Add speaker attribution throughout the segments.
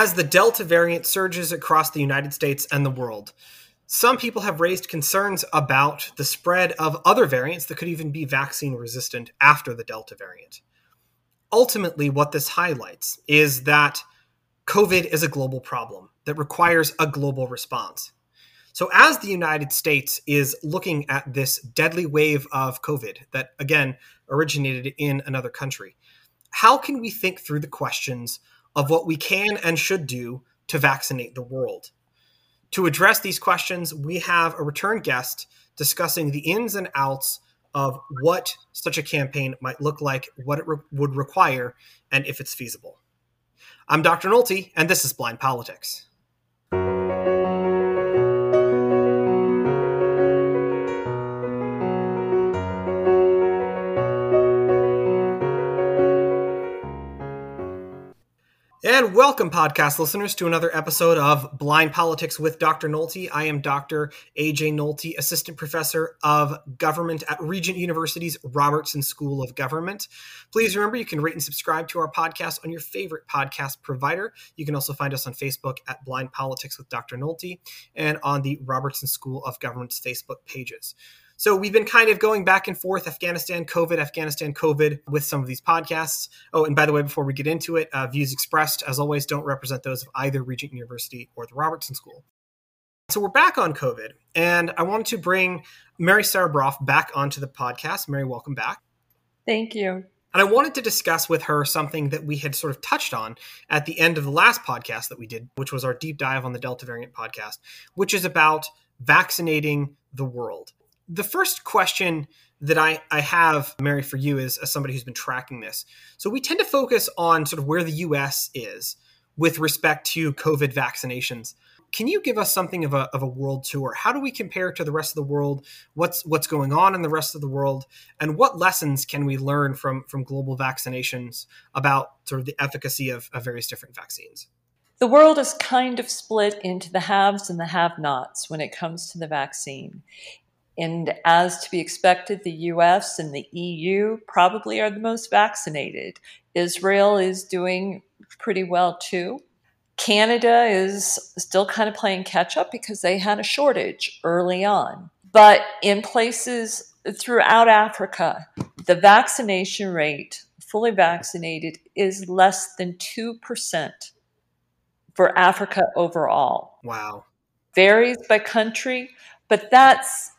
Speaker 1: As the Delta variant surges across the United States and the world, some people have raised concerns about the spread of other variants that could even be vaccine resistant after the Delta variant. Ultimately, what this highlights is that COVID is a global problem that requires a global response. So, as the United States is looking at this deadly wave of COVID that, again, originated in another country, how can we think through the questions of what we can and should do to vaccinate the world? To address these questions, we have a return guest discussing the ins and outs of what such a campaign might look like, what it re- would require, and if it's feasible. I'm Dr. Nolte, and this is Blind Politics. And welcome, podcast listeners, to another episode of Blind Politics with Dr. Nolte. I am Dr. AJ Nolte, Assistant Professor of Government at Regent University's Robertson School of Government. Please remember you can rate and subscribe to our podcast on your favorite podcast provider. You can also find us on Facebook at Blind Politics with Dr. Nolte and on the Robertson School of Government's Facebook pages. So we've been kind of going back and forth Afghanistan, COVID, Afghanistan, COVID with some of these podcasts. Oh, and by the way, before we get into it, uh, views expressed, as always, don't represent those of either Regent University or the Robertson School. So we're back on COVID, and I wanted to bring Mary Starebroff back onto the podcast. Mary, welcome back.
Speaker 2: Thank you.
Speaker 1: And I wanted to discuss with her something that we had sort of touched on at the end of the last podcast that we did, which was our deep dive on the Delta variant podcast, which is about vaccinating the world the first question that I, I have, Mary, for you is as somebody who's been tracking this. So we tend to focus on sort of where the US is with respect to COVID vaccinations. Can you give us something of a, of a world tour? How do we compare to the rest of the world? What's what's going on in the rest of the world? And what lessons can we learn from, from global vaccinations about sort of the efficacy of, of various different vaccines?
Speaker 2: The world is kind of split into the haves and the have nots when it comes to the vaccine. And as to be expected, the US and the EU probably are the most vaccinated. Israel is doing pretty well too. Canada is still kind of playing catch up because they had a shortage early on. But in places throughout Africa, the vaccination rate, fully vaccinated, is less than 2% for Africa overall.
Speaker 1: Wow.
Speaker 2: Varies by country, but that's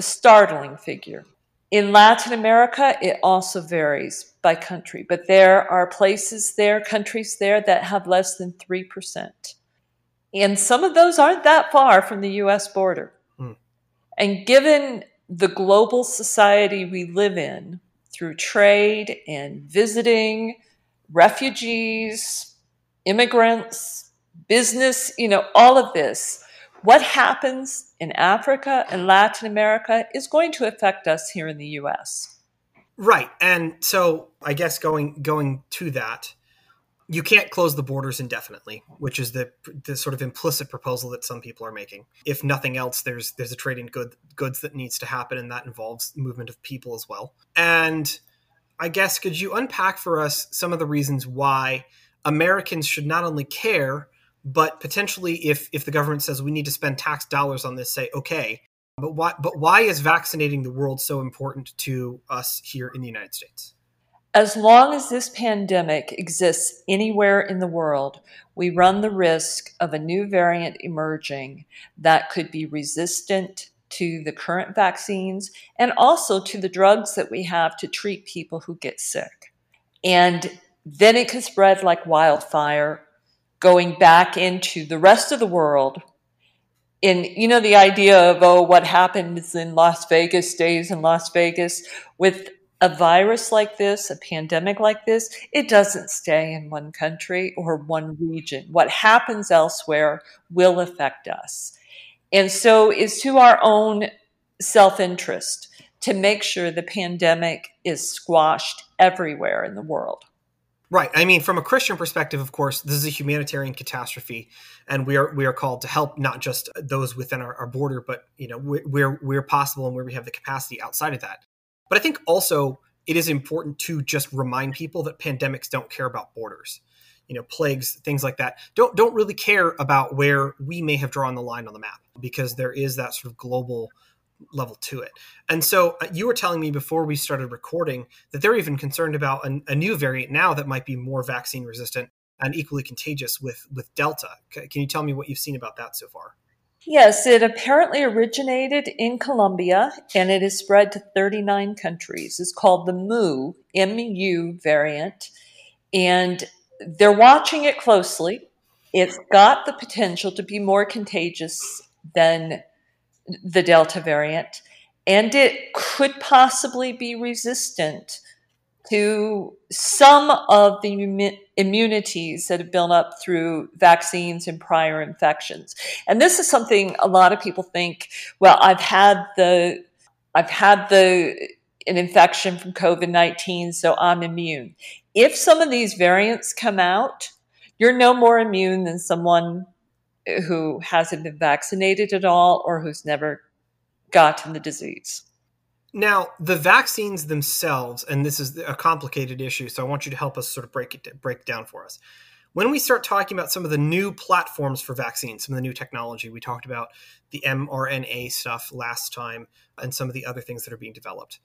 Speaker 2: a startling figure. In Latin America, it also varies by country, but there are places there, countries there that have less than 3%. And some of those aren't that far from the US border. Hmm. And given the global society we live in through trade and visiting, refugees, immigrants, business, you know, all of this, what happens in Africa and Latin America is going to affect us here in the US.
Speaker 1: Right. And so I guess going going to that, you can't close the borders indefinitely, which is the the sort of implicit proposal that some people are making. If nothing else, there's there's a trade in good, goods that needs to happen, and that involves movement of people as well. And I guess could you unpack for us some of the reasons why Americans should not only care but potentially if if the government says we need to spend tax dollars on this say okay but why but why is vaccinating the world so important to us here in the United States
Speaker 2: as long as this pandemic exists anywhere in the world, we run the risk of a new variant emerging that could be resistant to the current vaccines and also to the drugs that we have to treat people who get sick. And then it could spread like wildfire going back into the rest of the world in you know the idea of oh what happens in Las Vegas stays in Las Vegas with a virus like this, a pandemic like this, it doesn't stay in one country or one region. What happens elsewhere will affect us. And so it's to our own self-interest to make sure the pandemic is squashed everywhere in the world.
Speaker 1: Right. I mean, from a Christian perspective, of course, this is a humanitarian catastrophe, and we are we are called to help not just those within our, our border, but you know where where possible and where we have the capacity outside of that. But I think also it is important to just remind people that pandemics don't care about borders. you know plagues things like that don't don't really care about where we may have drawn the line on the map because there is that sort of global level to it and so uh, you were telling me before we started recording that they're even concerned about a, a new variant now that might be more vaccine resistant and equally contagious with with delta can you tell me what you've seen about that so far
Speaker 2: Yes, it apparently originated in Colombia and it has spread to 39 countries. It's called the MU, MU variant, and they're watching it closely. It's got the potential to be more contagious than the Delta variant, and it could possibly be resistant to some of the immunities that have built up through vaccines and prior infections. And this is something a lot of people think, well, I've had the I've had the an infection from COVID-19, so I'm immune. If some of these variants come out, you're no more immune than someone who hasn't been vaccinated at all or who's never gotten the disease.
Speaker 1: Now, the vaccines themselves, and this is a complicated issue, so I want you to help us sort of break it break down for us. When we start talking about some of the new platforms for vaccines, some of the new technology, we talked about the mRNA stuff last time and some of the other things that are being developed.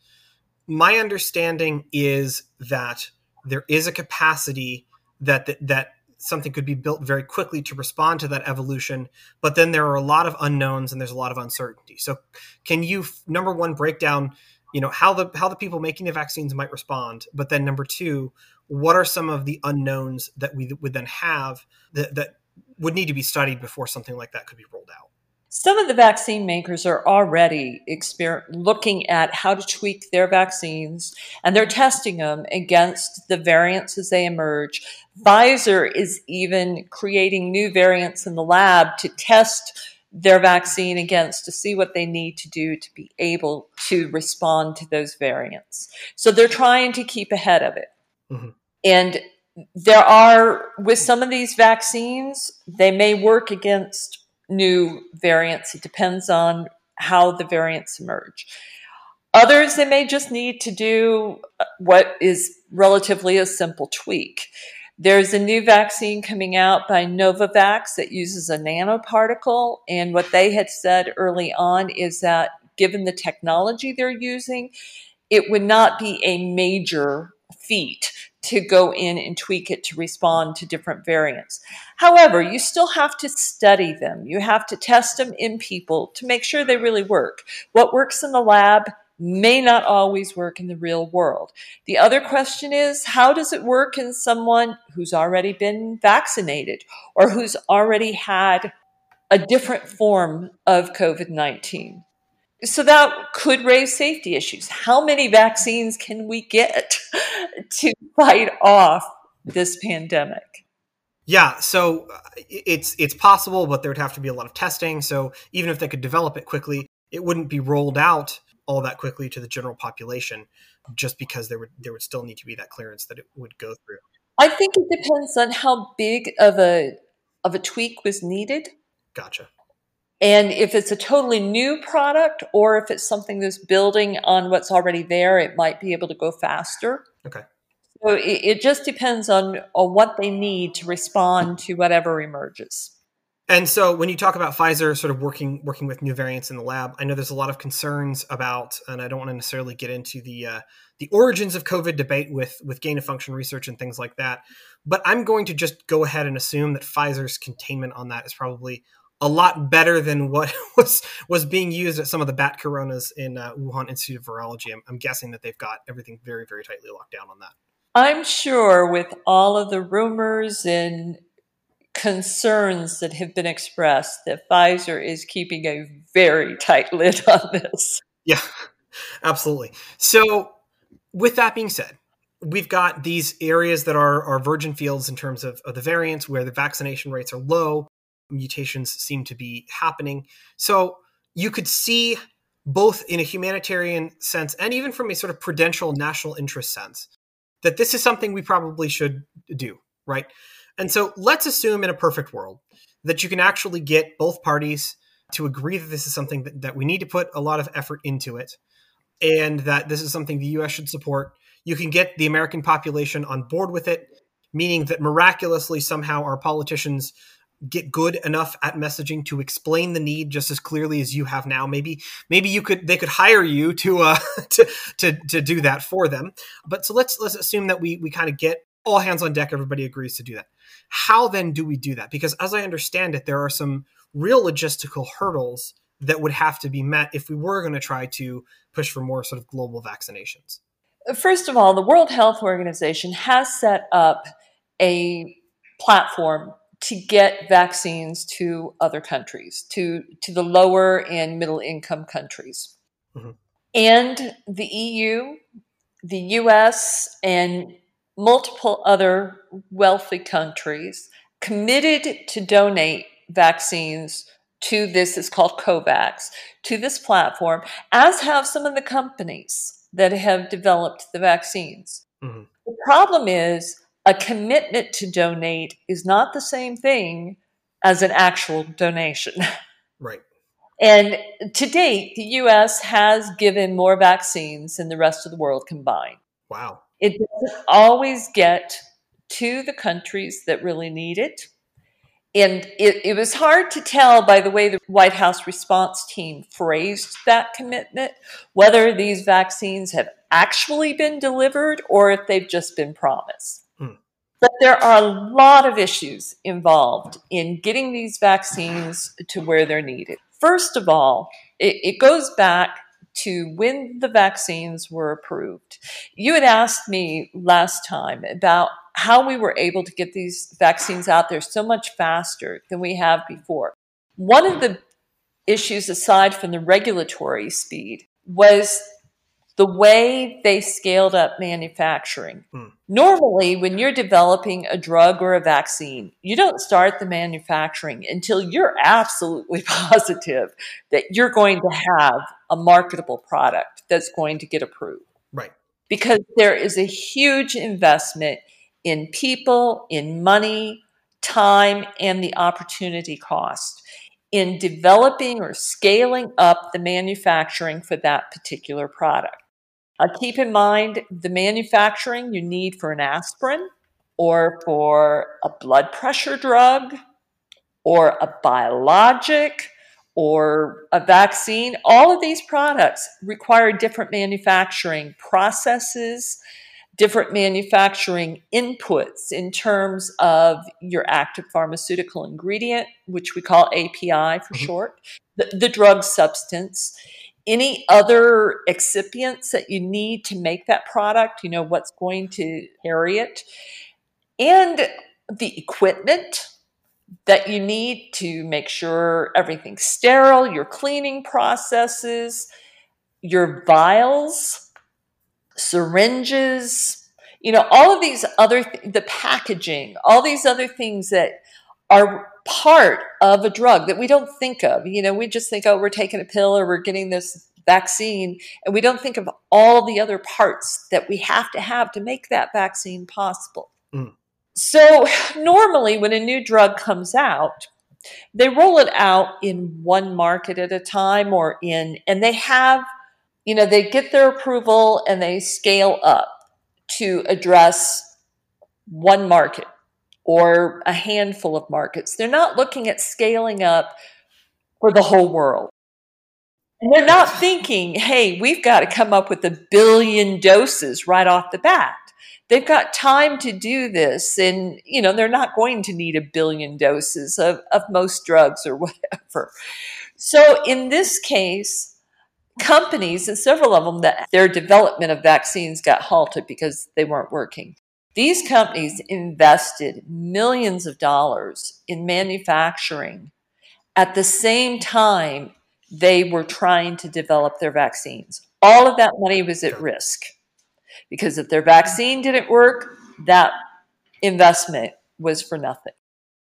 Speaker 1: My understanding is that there is a capacity that that, that something could be built very quickly to respond to that evolution but then there are a lot of unknowns and there's a lot of uncertainty. So can you number one break down you know how the how the people making the vaccines might respond but then number two what are some of the unknowns that we would then have that, that would need to be studied before something like that could be rolled out
Speaker 2: some of the vaccine makers are already exper- looking at how to tweak their vaccines and they're testing them against the variants as they emerge. Pfizer is even creating new variants in the lab to test their vaccine against to see what they need to do to be able to respond to those variants. So they're trying to keep ahead of it. Mm-hmm. And there are, with some of these vaccines, they may work against new variants. It depends on how the variants emerge. Others, they may just need to do uh, what is relatively a simple tweak. There's a new vaccine coming out by Novavax that uses a nanoparticle. And what they had said early on is that given the technology they're using, it would not be a major feat to go in and tweak it to respond to different variants. However, you still have to study them. You have to test them in people to make sure they really work. What works in the lab may not always work in the real world. The other question is how does it work in someone who's already been vaccinated or who's already had a different form of COVID 19? So that could raise safety issues. How many vaccines can we get to fight off this pandemic?
Speaker 1: Yeah, so uh, it's it's possible, but there would have to be a lot of testing. So even if they could develop it quickly, it wouldn't be rolled out all that quickly to the general population, just because there would there would still need to be that clearance that it would go through.
Speaker 2: I think it depends on how big of a of a tweak was needed.
Speaker 1: Gotcha.
Speaker 2: And if it's a totally new product or if it's something that's building on what's already there, it might be able to go faster.
Speaker 1: Okay.
Speaker 2: So it, it just depends on, on what they need to respond to whatever emerges.
Speaker 1: And so when you talk about Pfizer sort of working working with new variants in the lab, I know there's a lot of concerns about, and I don't want to necessarily get into the uh, the origins of COVID debate with with gain of function research and things like that. But I'm going to just go ahead and assume that Pfizer's containment on that is probably a lot better than what was was being used at some of the bat coronas in uh, Wuhan Institute of Virology. I'm, I'm guessing that they've got everything very very tightly locked down on that.
Speaker 2: I'm sure with all of the rumors and concerns that have been expressed that Pfizer is keeping a very tight lid on this.
Speaker 1: Yeah, absolutely. So, with that being said, we've got these areas that are, are virgin fields in terms of, of the variants where the vaccination rates are low mutations seem to be happening. So you could see both in a humanitarian sense and even from a sort of prudential national interest sense that this is something we probably should do, right? And so let's assume in a perfect world that you can actually get both parties to agree that this is something that, that we need to put a lot of effort into it and that this is something the US should support. You can get the American population on board with it meaning that miraculously somehow our politicians get good enough at messaging to explain the need just as clearly as you have now. Maybe maybe you could they could hire you to uh to to, to do that for them. But so let's let's assume that we we kind of get all hands on deck everybody agrees to do that. How then do we do that? Because as i understand it there are some real logistical hurdles that would have to be met if we were going to try to push for more sort of global vaccinations.
Speaker 2: First of all the world health organization has set up a platform to get vaccines to other countries, to, to the lower and middle income countries. Mm-hmm. And the EU, the US, and multiple other wealthy countries committed to donate vaccines to this, it's called COVAX, to this platform, as have some of the companies that have developed the vaccines. Mm-hmm. The problem is a commitment to donate is not the same thing as an actual donation.
Speaker 1: Right.
Speaker 2: And to date, the US has given more vaccines than the rest of the world combined.
Speaker 1: Wow.
Speaker 2: It doesn't always get to the countries that really need it. And it, it, was hard to tell by the way the White House response team phrased that commitment whether these vaccines have actually been delivered or if they've just been promised. But there are a lot of issues involved in getting these vaccines to where they're needed. First of all, it, it goes back to when the vaccines were approved. You had asked me last time about how we were able to get these vaccines out there so much faster than we have before. One of the issues, aside from the regulatory speed, was the way they scaled up manufacturing. Hmm. Normally, when you're developing a drug or a vaccine, you don't start the manufacturing until you're absolutely positive that you're going to have a marketable product that's going to get approved.
Speaker 1: Right.
Speaker 2: Because there is a huge investment in people, in money, time, and the opportunity cost in developing or scaling up the manufacturing for that particular product. Uh, keep in mind the manufacturing you need for an aspirin or for a blood pressure drug or a biologic or a vaccine. All of these products require different manufacturing processes, different manufacturing inputs in terms of your active pharmaceutical ingredient, which we call API for mm-hmm. short, the, the drug substance any other excipients that you need to make that product, you know, what's going to carry it, and the equipment that you need to make sure everything's sterile, your cleaning processes, your vials, syringes, you know, all of these other, th- the packaging, all these other things that are part of a drug that we don't think of. You know, we just think, oh, we're taking a pill or we're getting this vaccine, and we don't think of all the other parts that we have to have to make that vaccine possible. Mm. So, normally, when a new drug comes out, they roll it out in one market at a time or in, and they have, you know, they get their approval and they scale up to address one market or a handful of markets. They're not looking at scaling up for the whole world. And they're not thinking, hey, we've got to come up with a billion doses right off the bat. They've got time to do this, and you know, they're not going to need a billion doses of, of most drugs or whatever. So in this case, companies and several of them that their development of vaccines got halted because they weren't working. These companies invested millions of dollars in manufacturing at the same time they were trying to develop their vaccines. All of that money was at risk because if their vaccine didn't work, that investment was for nothing.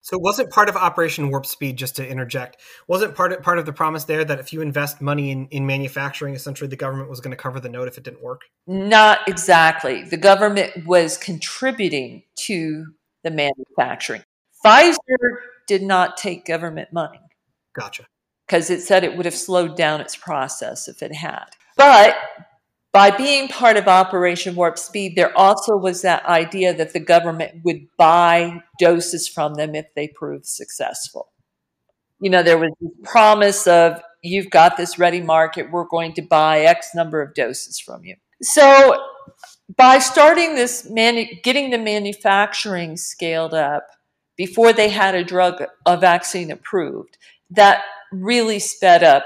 Speaker 1: So wasn't part of Operation Warp Speed, just to interject, wasn't part of, part of the promise there that if you invest money in, in manufacturing, essentially the government was going to cover the note if it didn't work?
Speaker 2: Not exactly. The government was contributing to the manufacturing. Pfizer did not take government money.
Speaker 1: Gotcha.
Speaker 2: Because it said it would have slowed down its process if it had. But by being part of Operation Warp Speed, there also was that idea that the government would buy doses from them if they proved successful. You know, there was this promise of you've got this ready market, we're going to buy X number of doses from you. So, by starting this, manu- getting the manufacturing scaled up before they had a drug, a vaccine approved, that really sped up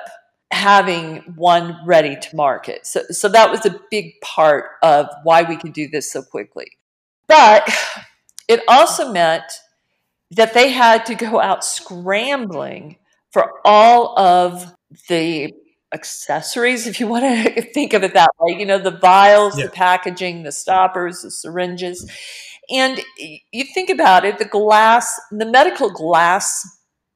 Speaker 2: having one ready to market. So, so that was a big part of why we could do this so quickly. But it also meant that they had to go out scrambling for all of the accessories, if you want to think of it that way, you know, the vials, yeah. the packaging, the stoppers, the syringes. And you think about it, the glass, the medical glass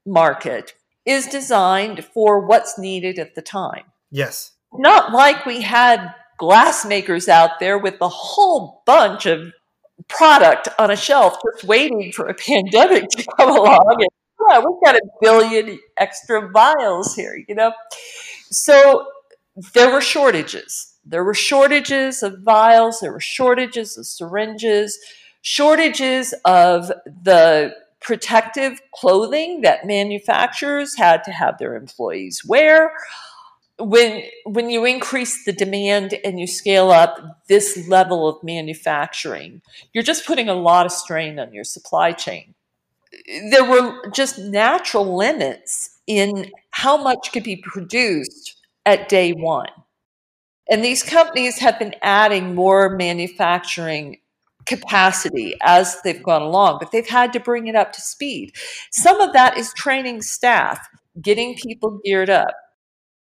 Speaker 2: market is designed for what's needed at the time.
Speaker 1: Yes.
Speaker 2: Not like we had glass makers out there with a whole bunch of product on a shelf just waiting for a pandemic to come along. And yeah, we've got a billion extra vials here, you know? So there were shortages. There were shortages of vials, there were shortages of syringes, shortages of the protective clothing that manufacturers had to have their employees wear. When, when you increase the demand and you scale up this level of manufacturing, you're just putting a lot of strain on your supply chain. There were just natural limits in how much could be produced at day one. And these companies have been adding more manufacturing capacity as they've gone along, but they've had to bring it up to speed. Some of that is training staff, getting people geared up.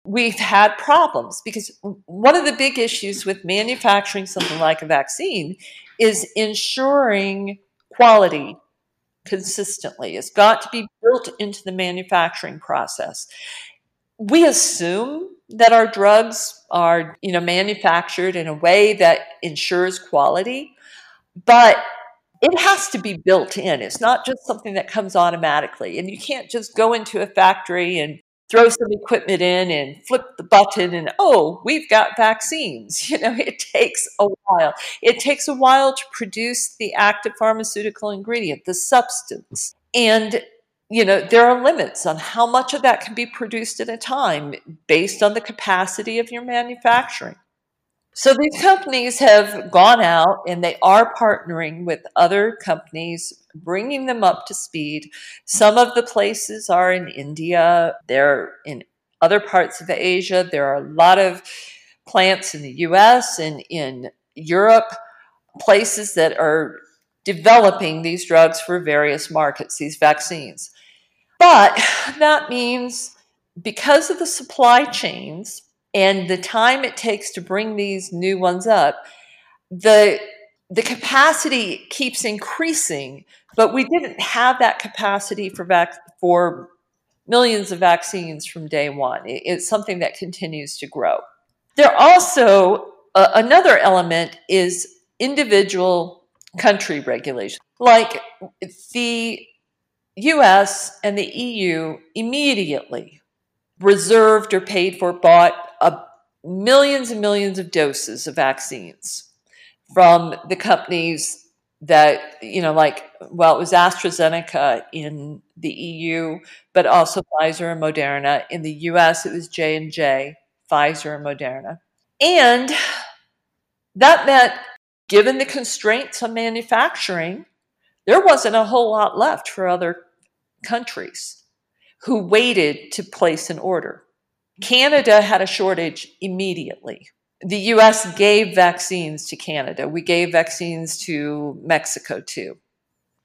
Speaker 2: We've had problems because one of the big issues with manufacturing something like a vaccine is ensuring quality consistently. It's got to be built into the manufacturing process. We assume that our drugs are, you know, manufactured in a way that ensures quality, but it has to be built in. It's not just something that comes automatically. And you can't just go into a factory and throw some equipment in and flip the button and oh, we've got vaccines. You know, it takes a while. It takes a while to produce the active pharmaceutical ingredient, the substance. And you know, there are limits on how much of that can be produced at a time based on the capacity of your manufacturing. So these companies have gone out and they are partnering with other companies, bringing them up to speed. Some of the places are in India, they're in other parts of Asia. There are a lot of plants in the US and in Europe, places that are developing these drugs for various markets, these vaccines. But that means because of the supply chains, and the time it takes to bring these new ones up, the the capacity keeps increasing, but we didn't have that capacity for vac- for millions of vaccines from day one. It's something that continues to grow. There also uh, another element is individual country regulation, like the U.S. and the EU immediately reserved or paid for, bought a, millions and millions of doses of vaccines from the companies that you know like well it was AstraZeneca in the EU but also Pfizer and Moderna. In the US it was J&J Pfizer and Moderna. And that meant given the constraints on manufacturing there wasn't a whole lot left for other countries who waited to place an order Canada had a shortage immediately. The US gave vaccines to Canada. We gave vaccines to Mexico too.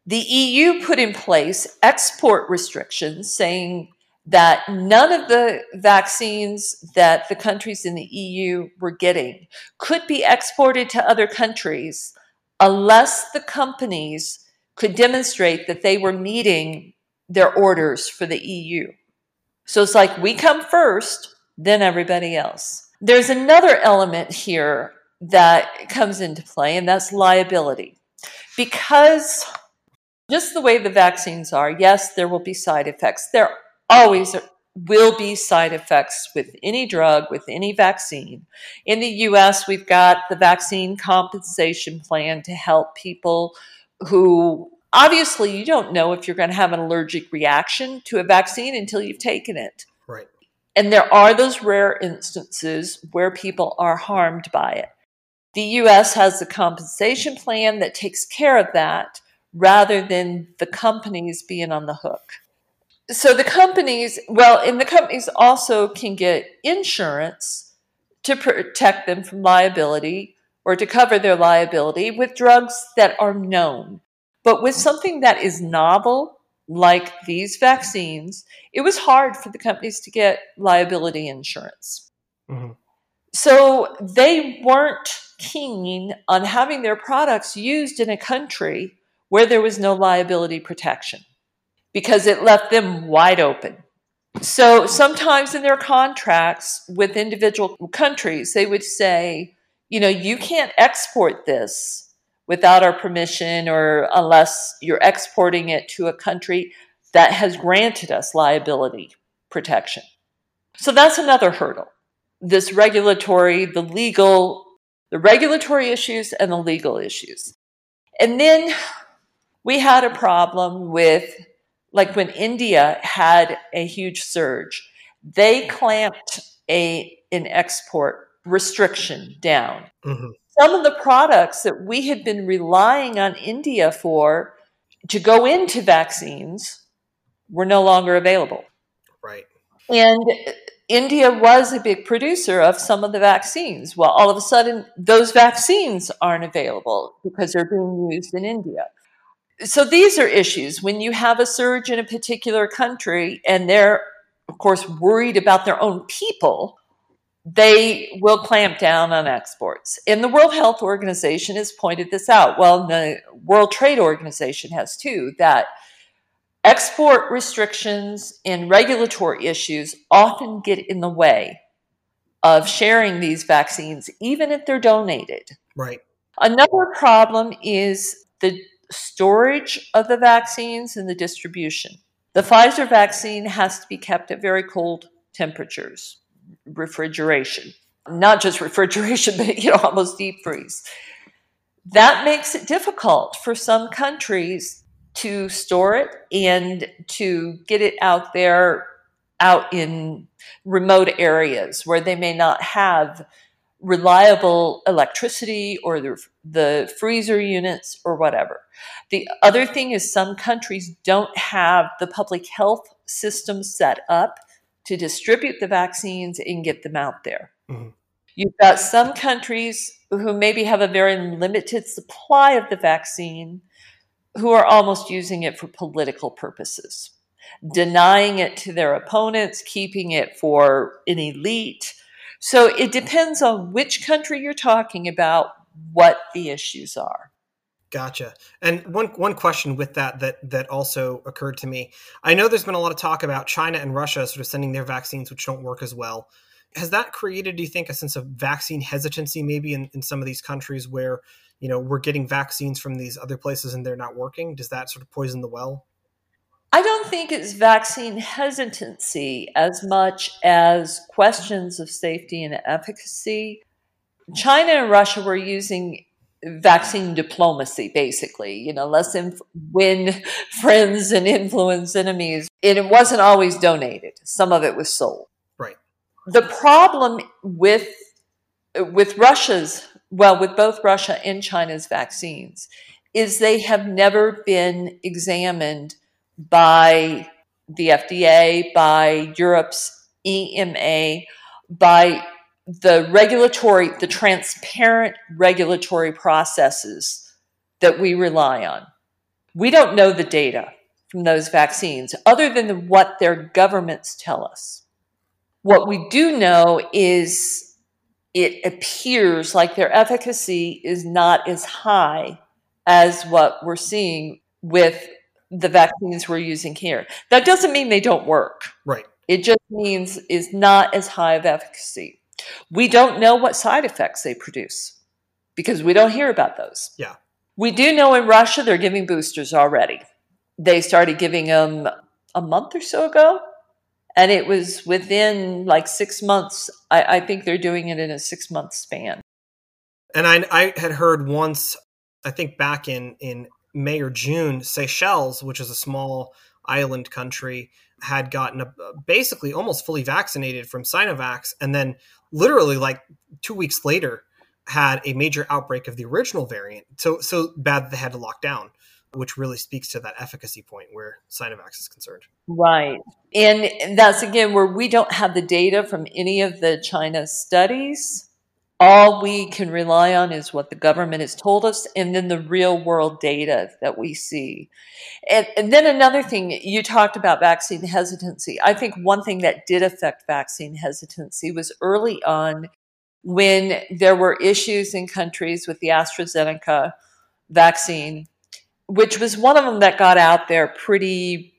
Speaker 2: The EU put in place export restrictions saying that none of the vaccines that the countries in the EU were getting could be exported to other countries unless the companies could demonstrate that they were meeting their orders for the EU. So it's like we come first, then everybody else. There's another element here that comes into play, and that's liability. Because just the way the vaccines are, yes, there will be side effects. There always will be side effects with any drug, with any vaccine. In the US, we've got the vaccine compensation plan to help people who obviously you don't know if you're going to have an allergic reaction to a vaccine until you've taken it.
Speaker 1: Right.
Speaker 2: And there are those rare instances where people are harmed by it. The US has a compensation plan that takes care of that rather than the companies being on the hook. So the companies, well, and the companies also can get insurance to protect them from liability or to cover their liability with drugs that are known. But with something that is novel, like these vaccines, it was hard for the companies to get liability insurance. Mm-hmm. So they weren't keen on having their products used in a country where there was no liability protection because it left them wide open. So sometimes in their contracts with individual countries, they would say, you know, you can't export this without our permission or unless you're exporting it to a country that has granted us liability protection. So that's another hurdle. This regulatory, the legal, the regulatory issues and the legal issues. And then we had a problem with like when India had a huge surge, they clamped a an export restriction down. Mm-hmm. Some of the products that we had been relying on India for to go into vaccines were no longer available.
Speaker 1: Right.
Speaker 2: And India was a big producer of some of the vaccines. Well, all of a sudden, those vaccines aren't available because they're being used in India so these are issues when you have a surge in a particular country and they're of course worried about their own people they will clamp down on exports. And the world health organization has pointed this out. Well the world trade organization has too that export restrictions and regulatory issues often get in the way of sharing these vaccines even if they're donated.
Speaker 1: Right.
Speaker 2: Another problem is the storage of the vaccines and the distribution. The Pfizer vaccine has to be kept at very cold temperatures, refrigeration. Not just refrigeration, but you know, almost deep freeze. That makes it difficult for some countries to store it and to get it out there out in remote areas where they may not have reliable electricity or the, the freezer units or whatever. The other thing is some countries don't have the public health system set up to distribute the vaccines and get them out there. Mm-hmm. You've got some countries who maybe have a very limited supply of the vaccine who are almost using it for political purposes, denying it to their opponents, keeping it for an elite so it depends on which country you're talking about, what the issues are.
Speaker 1: Gotcha. And one one question with that that that also occurred to me. I know there's been a lot of talk about China and Russia sort of sending their vaccines which don't work as well. Has that created, do you think, a sense of vaccine hesitancy maybe in, in some of these countries where, you know, we're getting vaccines from these other places and they're not working? Does that sort of poison the well?
Speaker 2: I don't think it's vaccine hesitancy as much as questions of safety and efficacy. China and Russia were using vaccine diplomacy, basically. You know, let's inf- win friends and influence enemies. And it wasn't always donated. Some of it was sold.
Speaker 1: Right.
Speaker 2: The problem with with Russia's, well, with both Russia and China's vaccines, is they have never been examined by the FDA, by Europe's EMA, by the regulatory, the transparent regulatory processes that we rely on. We don't know the data from those vaccines other than what their governments tell us. What we do know is it appears like their efficacy is not as high as what we're seeing with the vaccines we're using here. That doesn't mean they don't work.
Speaker 1: Right.
Speaker 2: It just means is not as high of efficacy. We don't know what side effects they produce because we don't hear about those.
Speaker 1: Yeah.
Speaker 2: We do know in Russia they're giving boosters already. They started giving them a month or so ago, And it was within like six months. I, I think they're doing it in a six month span.
Speaker 1: And I, I had heard once, I think back in, in May or June, Seychelles, which is a small island country, had gotten a, basically almost fully vaccinated from Sinovac, and then literally like two weeks later had a major outbreak of the original variant. So so bad that they had to lock down, which really speaks to that efficacy point where Sinovac is concerned.
Speaker 2: Right, and that's again where we don't have the data from any of the China studies all we can rely on is what the government has told us and then the real world data that we see. And, and, then another thing, you talked about vaccine hesitancy. I think one thing that did affect vaccine hesitancy was early on when there were issues in countries with the AstraZeneca vaccine, which was one of them that got out there pretty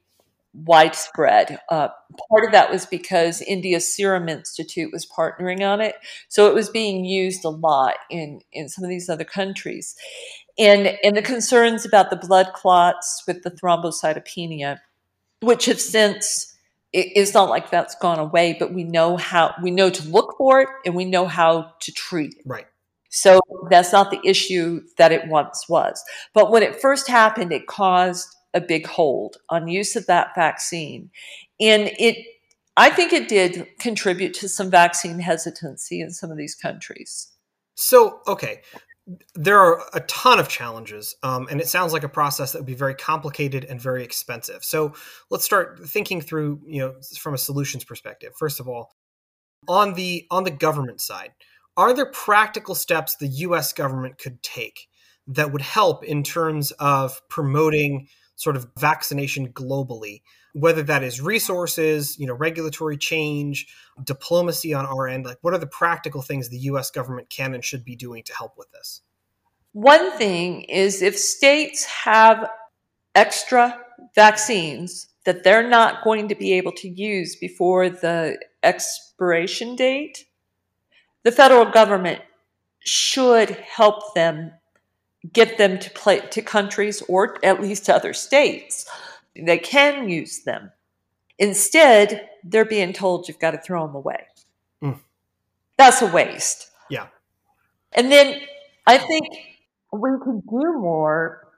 Speaker 2: widespread. Uh, part of that was because India's Serum Institute was partnering on it, so it was being used a lot in in some of these other countries, and and the concerns about the blood clots with the thrombocytopenia, which have since it's not like that's gone away, but we know how we know to look for it and we know how to treat it.
Speaker 1: Right.
Speaker 2: So that's not the issue that it once was. But when it first happened, it caused a big hold on use of that vaccine. And it, I think it did contribute to some vaccine hesitancy in some of these countries.
Speaker 1: So, okay, there are a ton of challenges, um, and it sounds like a process that would be very complicated and very expensive. So, let's start thinking through, you know, from a solutions perspective. First of all, on the on the government side, are there practical steps the U.S. government could take that would help in terms of promoting sort of vaccination globally whether that is resources you know regulatory change diplomacy on our end like what are the practical things the us government can and should be doing to help with this?
Speaker 2: One thing is if states have extra vaccines that they're not going to be able to use before the expiration date the federal government should help them get them to play to countries or at least to other states. They can use them. Instead, they're being told you've got to throw them away. Mm. That's a waste.
Speaker 1: Yeah.
Speaker 2: And then I think we can do more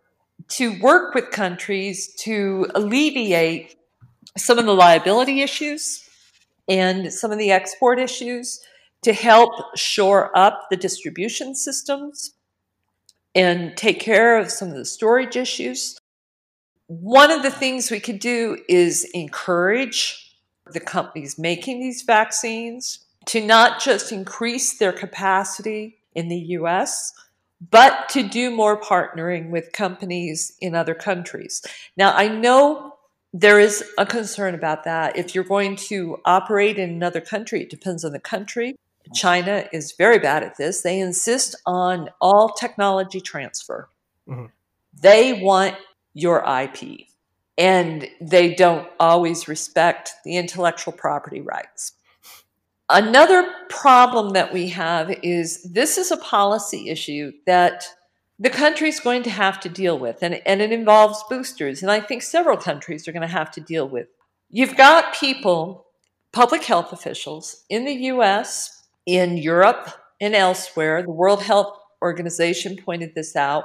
Speaker 2: to work with countries to alleviate some of the liability issues and some of the export issues to help shore up the distribution systems and take care of some of the storage issues. One of the things we could do is encourage the companies making these vaccines to not just increase their capacity in the US, but to do more partnering with companies in other countries. Now, I know there is a concern about that. If you're going to operate in another country, it depends on the country. China is very bad at this. They insist on all technology transfer. Mm-hmm. They want your IP, and they don't always respect the intellectual property rights. Another problem that we have is this is a policy issue that the country is going to have to deal with, and, and it involves boosters. And I think several countries are going to have to deal with. You've got people, public health officials in the US, in Europe and elsewhere. The World Health Organization pointed this out.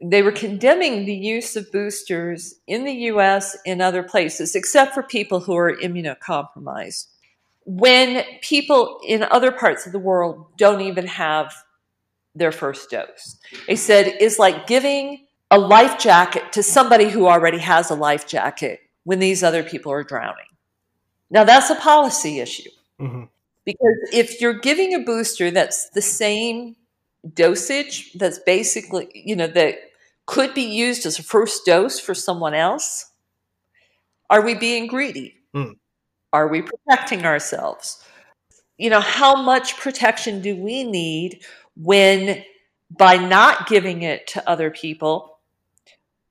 Speaker 2: They were condemning the use of boosters in the US and other places, except for people who are immunocompromised. When people in other parts of the world don't even have their first dose, they said it's like giving a life jacket to somebody who already has a life jacket when these other people are drowning. Now, that's a policy issue. Mm-hmm. Because if you're giving a booster that's the same dosage, that's basically, you know, that could be used as a first dose for someone else, are we being greedy? Mm. Are we protecting ourselves? You know, how much protection do we need when by not giving it to other people,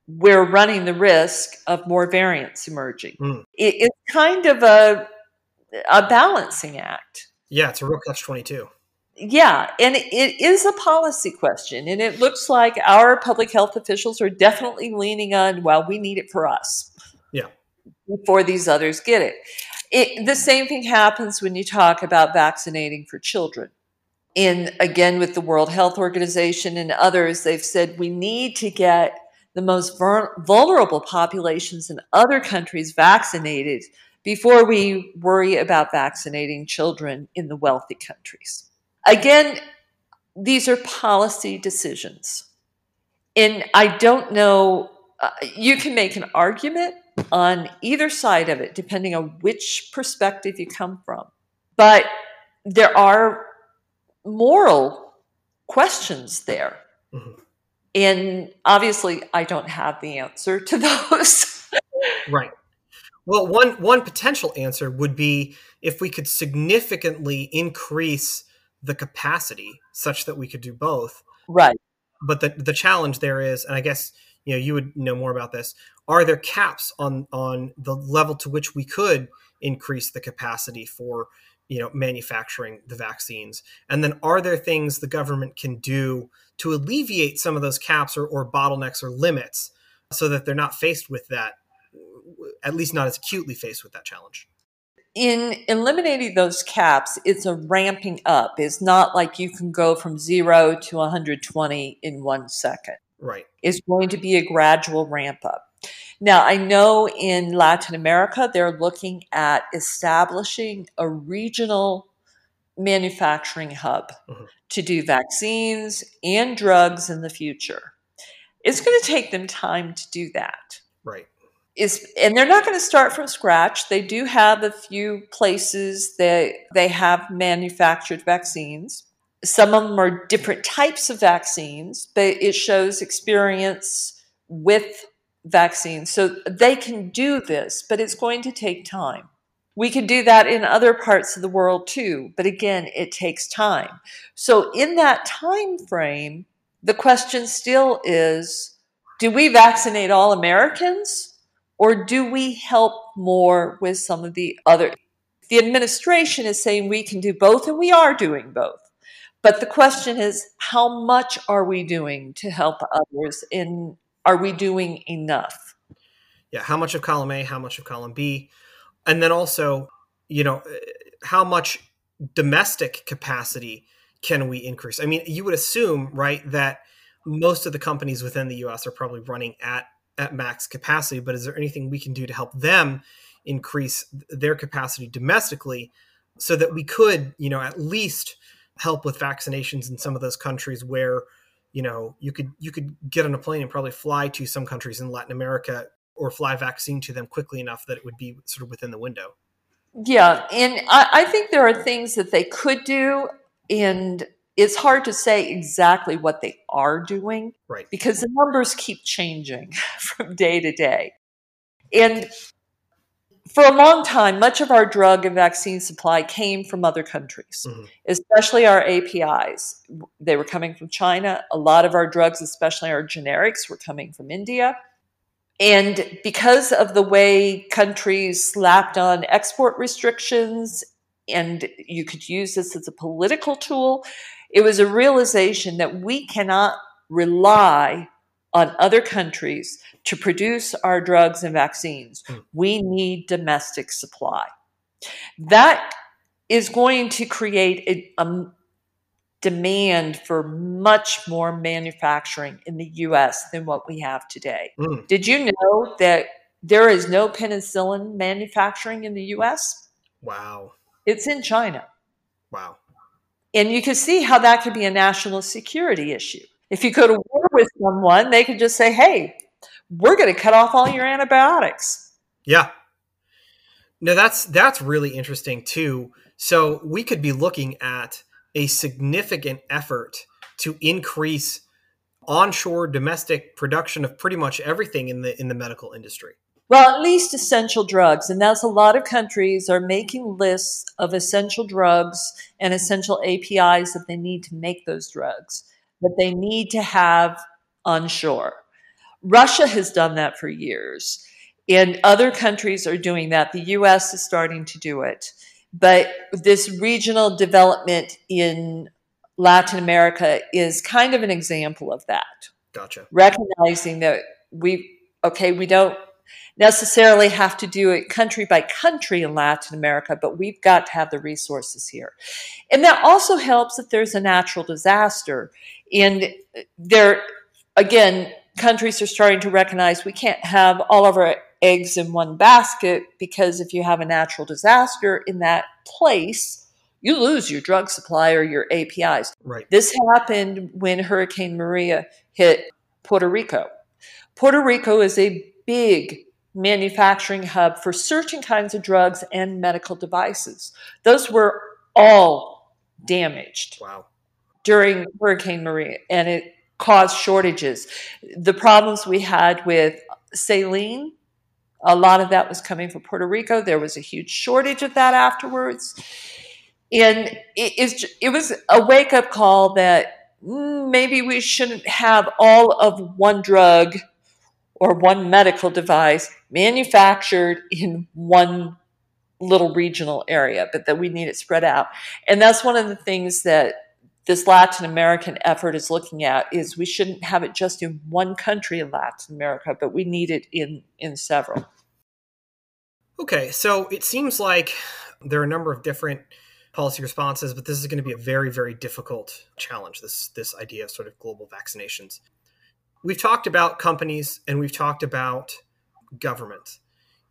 Speaker 2: we're running the risk of more variants emerging? Mm. It, it's kind of a a balancing act.
Speaker 1: Yeah, it's a real catch 22.
Speaker 2: Yeah, and it is a policy question. And it looks like our public health officials are definitely leaning on, well, we need it for us.
Speaker 1: Yeah.
Speaker 2: Before these others get it. it, the same thing happens when you talk about vaccinating for children. And again, with the World Health Organization and others, they've said we need to get the most vulnerable populations in other countries vaccinated before we worry about vaccinating children in the wealthy countries. Again, these are policy decisions. And I don't know, uh, you can make an argument on either side of it, depending on which perspective you come from. But there are moral questions there. Mm-hmm. And obviously, I don't have the answer to those.
Speaker 1: right. Well, one one potential answer would be if we could significantly increase the capacity such that we could do both.
Speaker 2: Right.
Speaker 1: But the the challenge there is, and I guess you know you would know more about this. Are there caps on on the level to which we could increase the capacity for you know manufacturing the vaccines and then are there things the government can do to alleviate some of those caps or, or bottlenecks or limits so that they're not faced with that at least not as acutely faced with that challenge
Speaker 2: in eliminating those caps it's a ramping up it's not like you can go from 0 to 120 in 1 second
Speaker 1: right
Speaker 2: it's going to be a gradual ramp up now, I know in Latin America, they're looking at establishing a regional manufacturing hub mm-hmm. to do vaccines and drugs in the future. It's going to take them time to do that. Is, and they're not going to start from scratch. They do have a few places that they have manufactured vaccines. Some of them are different types of vaccines, but it shows experience with vaccines. So they can do this, but it's going to take time. We can do that in other parts of the world too, but again, it takes time. So in that time frame, the question still is do we vaccinate all Americans or do we help more with some of the other? The administration is saying we can do both, and we are doing both. But the question is, how much are we doing to help others in are we doing enough?
Speaker 1: Yeah, how much of column A, how much of column B? And then also, you know, how much domestic capacity can we increase? I mean, you would assume, right, that most of the companies within the US are probably running at at max capacity, but is there anything we can do to help them increase their capacity domestically so that we could, you know, at least help with vaccinations in some of those countries where you know you could you could get on a plane and probably fly to some countries in latin america or fly vaccine to them quickly enough that it would be sort of within the window?
Speaker 2: Yeah and i, I think there are things that they could do and it's hard to say exactly what they are doing
Speaker 1: right
Speaker 2: because the numbers keep changing from day to day and for a long time, much of our drug and vaccine supply came from other countries, mm-hmm. especially our APIs. They were coming from China. A lot of our drugs, especially our generics, were coming from India. And because of the way countries slapped on export restrictions, and you could use this as a political tool, it was a realization that we cannot rely on other countries to produce our drugs and vaccines. Mm. We need domestic supply. That is going to create a, a demand for much more manufacturing in the US than what we have today. Mm. Did you know that there is no penicillin manufacturing in the US?
Speaker 1: Wow.
Speaker 2: It's in China.
Speaker 1: Wow.
Speaker 2: And you can see how that could be a national security issue. If you go to war with someone, they could just say, hey, we're going to cut off all your antibiotics.
Speaker 1: Yeah. No, that's that's really interesting too. So we could be looking at a significant effort to increase onshore domestic production of pretty much everything in the in the medical industry.
Speaker 2: Well, at least essential drugs, and that's a lot of countries are making lists of essential drugs and essential APIs that they need to make those drugs that they need to have onshore. Russia has done that for years, and other countries are doing that. The US is starting to do it. But this regional development in Latin America is kind of an example of that.
Speaker 1: Gotcha.
Speaker 2: Recognizing that we, okay, we don't. Necessarily have to do it country by country in Latin America, but we've got to have the resources here. And that also helps if there's a natural disaster. And there, again, countries are starting to recognize we can't have all of our eggs in one basket because if you have a natural disaster in that place, you lose your drug supply or your APIs.
Speaker 1: Right.
Speaker 2: This happened when Hurricane Maria hit Puerto Rico. Puerto Rico is a big manufacturing hub for certain kinds of drugs and medical devices. Those were all damaged.
Speaker 1: Wow.
Speaker 2: During Hurricane Maria, and it caused shortages. The problems we had with saline, a lot of that was coming from Puerto Rico. There was a huge shortage of that afterwards. And it, it was a wake up call that mm, maybe we shouldn't have all of one drug or one medical device manufactured in one little regional area, but that we need it spread out. And that's one of the things that this Latin American effort is looking at is we shouldn't have it just in one country in Latin America, but we need it in in several.
Speaker 1: Okay, so it seems like there are a number of different policy responses, but this is going to be a very, very difficult challenge. This this idea of sort of global vaccinations we've talked about companies and we've talked about government.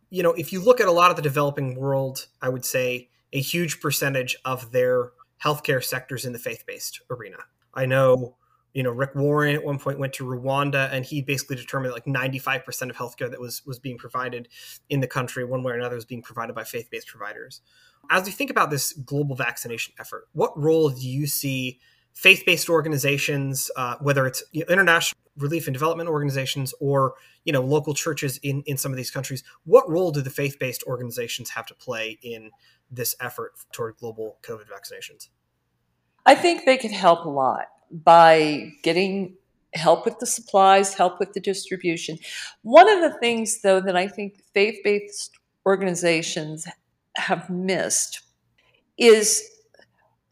Speaker 1: You know, if you look at a lot of the developing world, I would say a huge percentage of their healthcare sectors in the faith-based arena. I know, you know, Rick Warren at one point went to Rwanda and he basically determined that like 95% of healthcare that was was being provided in the country one way or another was being provided by faith-based providers. As we think about this global vaccination effort, what role do you see faith-based organizations, uh, whether it's international relief and development organizations or you know local churches in in some of these countries what role do the faith-based organizations have to play in this effort toward global covid vaccinations?
Speaker 2: I think they could help a lot by getting help with the supplies help with the distribution. One of the things though that i think faith-based organizations have missed is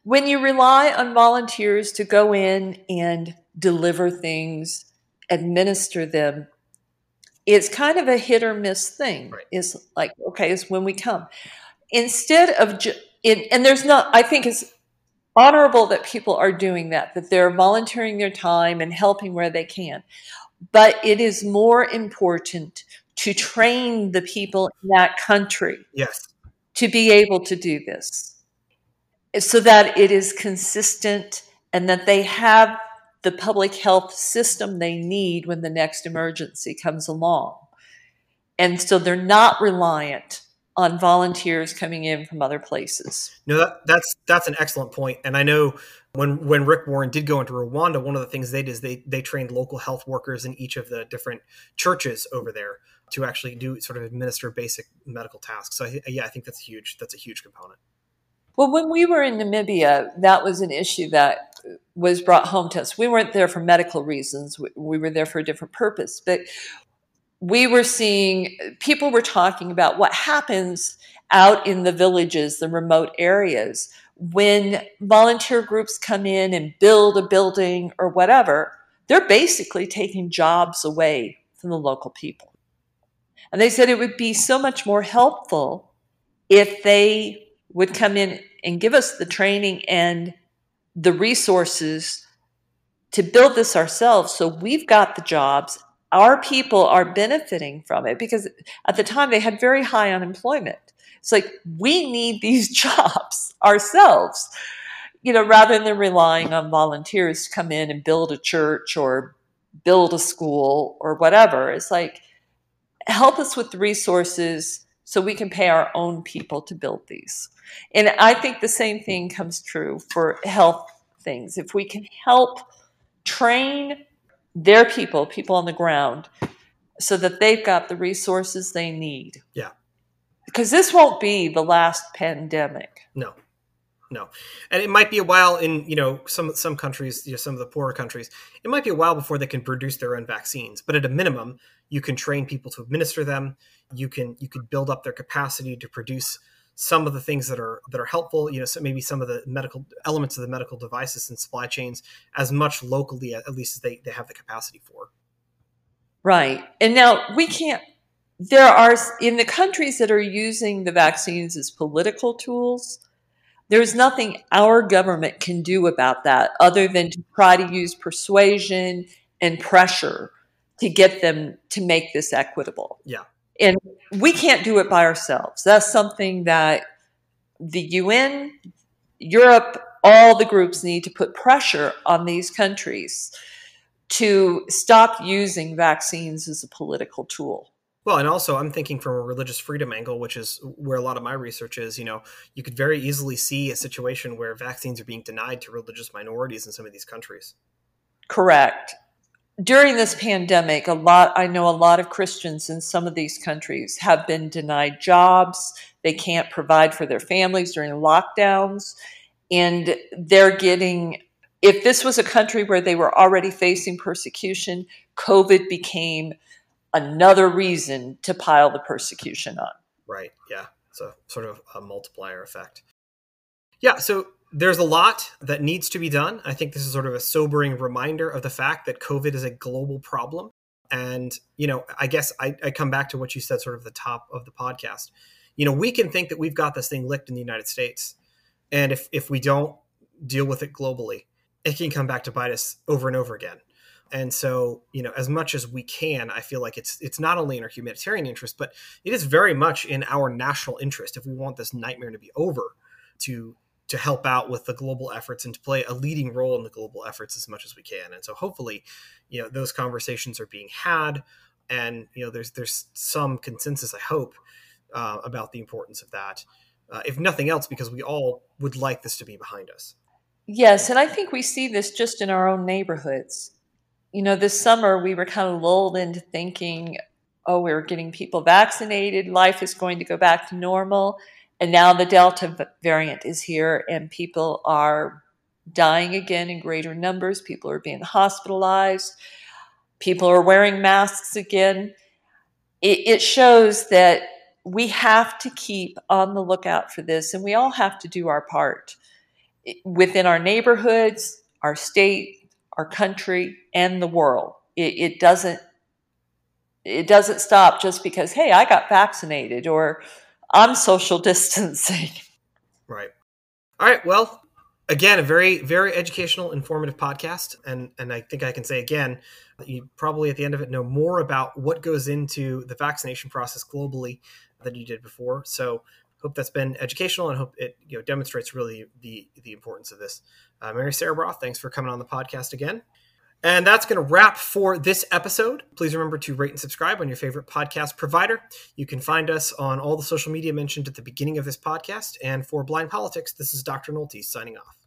Speaker 2: when you rely on volunteers to go in and deliver things administer them, it's kind of a hit or miss thing.
Speaker 1: Right.
Speaker 2: It's like, okay, it's when we come. Instead of, ju- in, and there's not, I think it's honorable that people are doing that, that they're volunteering their time and helping where they can. But it is more important to train the people in that country.
Speaker 1: Yes.
Speaker 2: To be able to do this so that it is consistent and that they have the public health system they need when the next emergency comes along. And so they're not reliant on volunteers coming in from other places.
Speaker 1: No, that, that's that's an excellent point. And I know when when Rick Warren did go into Rwanda, one of the things they did is they they trained local health workers in each of the different churches over there to actually do sort of administer basic medical tasks. So I, yeah, I think that's huge. That's a huge component.
Speaker 2: Well, when we were in Namibia, that was an issue that was brought home to us. We weren't there for medical reasons, we were there for a different purpose. But we were seeing people were talking about what happens out in the villages, the remote areas, when volunteer groups come in and build a building or whatever. They're basically taking jobs away from the local people. And they said it would be so much more helpful if they would come in and give us the training and the resources to build this ourselves. So we've got the jobs. Our people are benefiting from it because at the time they had very high unemployment. It's like we need these jobs ourselves, you know, rather than relying on volunteers to come in and build a church or build a school or whatever. It's like help us with the resources so we can pay our own people to build these. And I think the same thing comes true for health things. If we can help train their people, people on the ground, so that they've got the resources they need.
Speaker 1: Yeah.
Speaker 2: Because this won't be the last pandemic.
Speaker 1: No. No. And it might be a while in, you know, some some countries, you know, some of the poorer countries, it might be a while before they can produce their own vaccines. But at a minimum, you can train people to administer them you can you can build up their capacity to produce some of the things that are that are helpful you know so maybe some of the medical elements of the medical devices and supply chains as much locally at least as they, they have the capacity for.
Speaker 2: Right. And now we can't there are in the countries that are using the vaccines as political tools there's nothing our government can do about that other than to try to use persuasion and pressure to get them to make this equitable.
Speaker 1: Yeah
Speaker 2: and we can't do it by ourselves that's something that the UN Europe all the groups need to put pressure on these countries to stop using vaccines as a political tool
Speaker 1: well, and also I'm thinking from a religious freedom angle, which is where a lot of my research is. You know, you could very easily see a situation where vaccines are being denied to religious minorities in some of these countries.
Speaker 2: Correct. During this pandemic, a lot I know a lot of Christians in some of these countries have been denied jobs. They can't provide for their families during lockdowns, and they're getting if this was a country where they were already facing persecution, COVID became another reason to pile the persecution on.
Speaker 1: Right. Yeah. So sort of a multiplier effect. Yeah. So there's a lot that needs to be done. I think this is sort of a sobering reminder of the fact that COVID is a global problem. And, you know, I guess I, I come back to what you said sort of the top of the podcast. You know, we can think that we've got this thing licked in the United States. And if, if we don't deal with it globally, it can come back to bite us over and over again and so you know as much as we can i feel like it's it's not only in our humanitarian interest but it is very much in our national interest if we want this nightmare to be over to to help out with the global efforts and to play a leading role in the global efforts as much as we can. And so hopefully you know those conversations are being had and you know there's there's some consensus i hope uh, about the importance of that uh, if nothing else because we all would like this to be behind us.
Speaker 2: Yes and i think we see this just in our own neighborhoods. You know, this summer we were kind of lulled into thinking, oh, we're getting people vaccinated, life is going to go back to normal. And now the Delta variant is here, and people are dying again in greater numbers. People are being hospitalized. People are wearing masks again. It, it shows that we have to keep on the lookout for this, and we all have to do our part eh, within our neighborhoods, our state, our country, and the world. It, it doesn't it doesn't stop just because hey I got vaccinated or I'm social distancing.
Speaker 1: Right. All right. Well, again, a very very educational, informative podcast, and and I think I can say again you probably at the end of it know more about what goes into the vaccination process globally than you did before. So hope that's been educational and hope it you know demonstrates really the the importance of this. Uh, Mary Sarah Broth, thanks for coming on the podcast again. And that's going to wrap for this episode. Please remember to rate and subscribe on your favorite podcast provider. You can find us on all the social media mentioned at the beginning of this podcast. And for Blind Politics, this is Dr. Nolte signing off.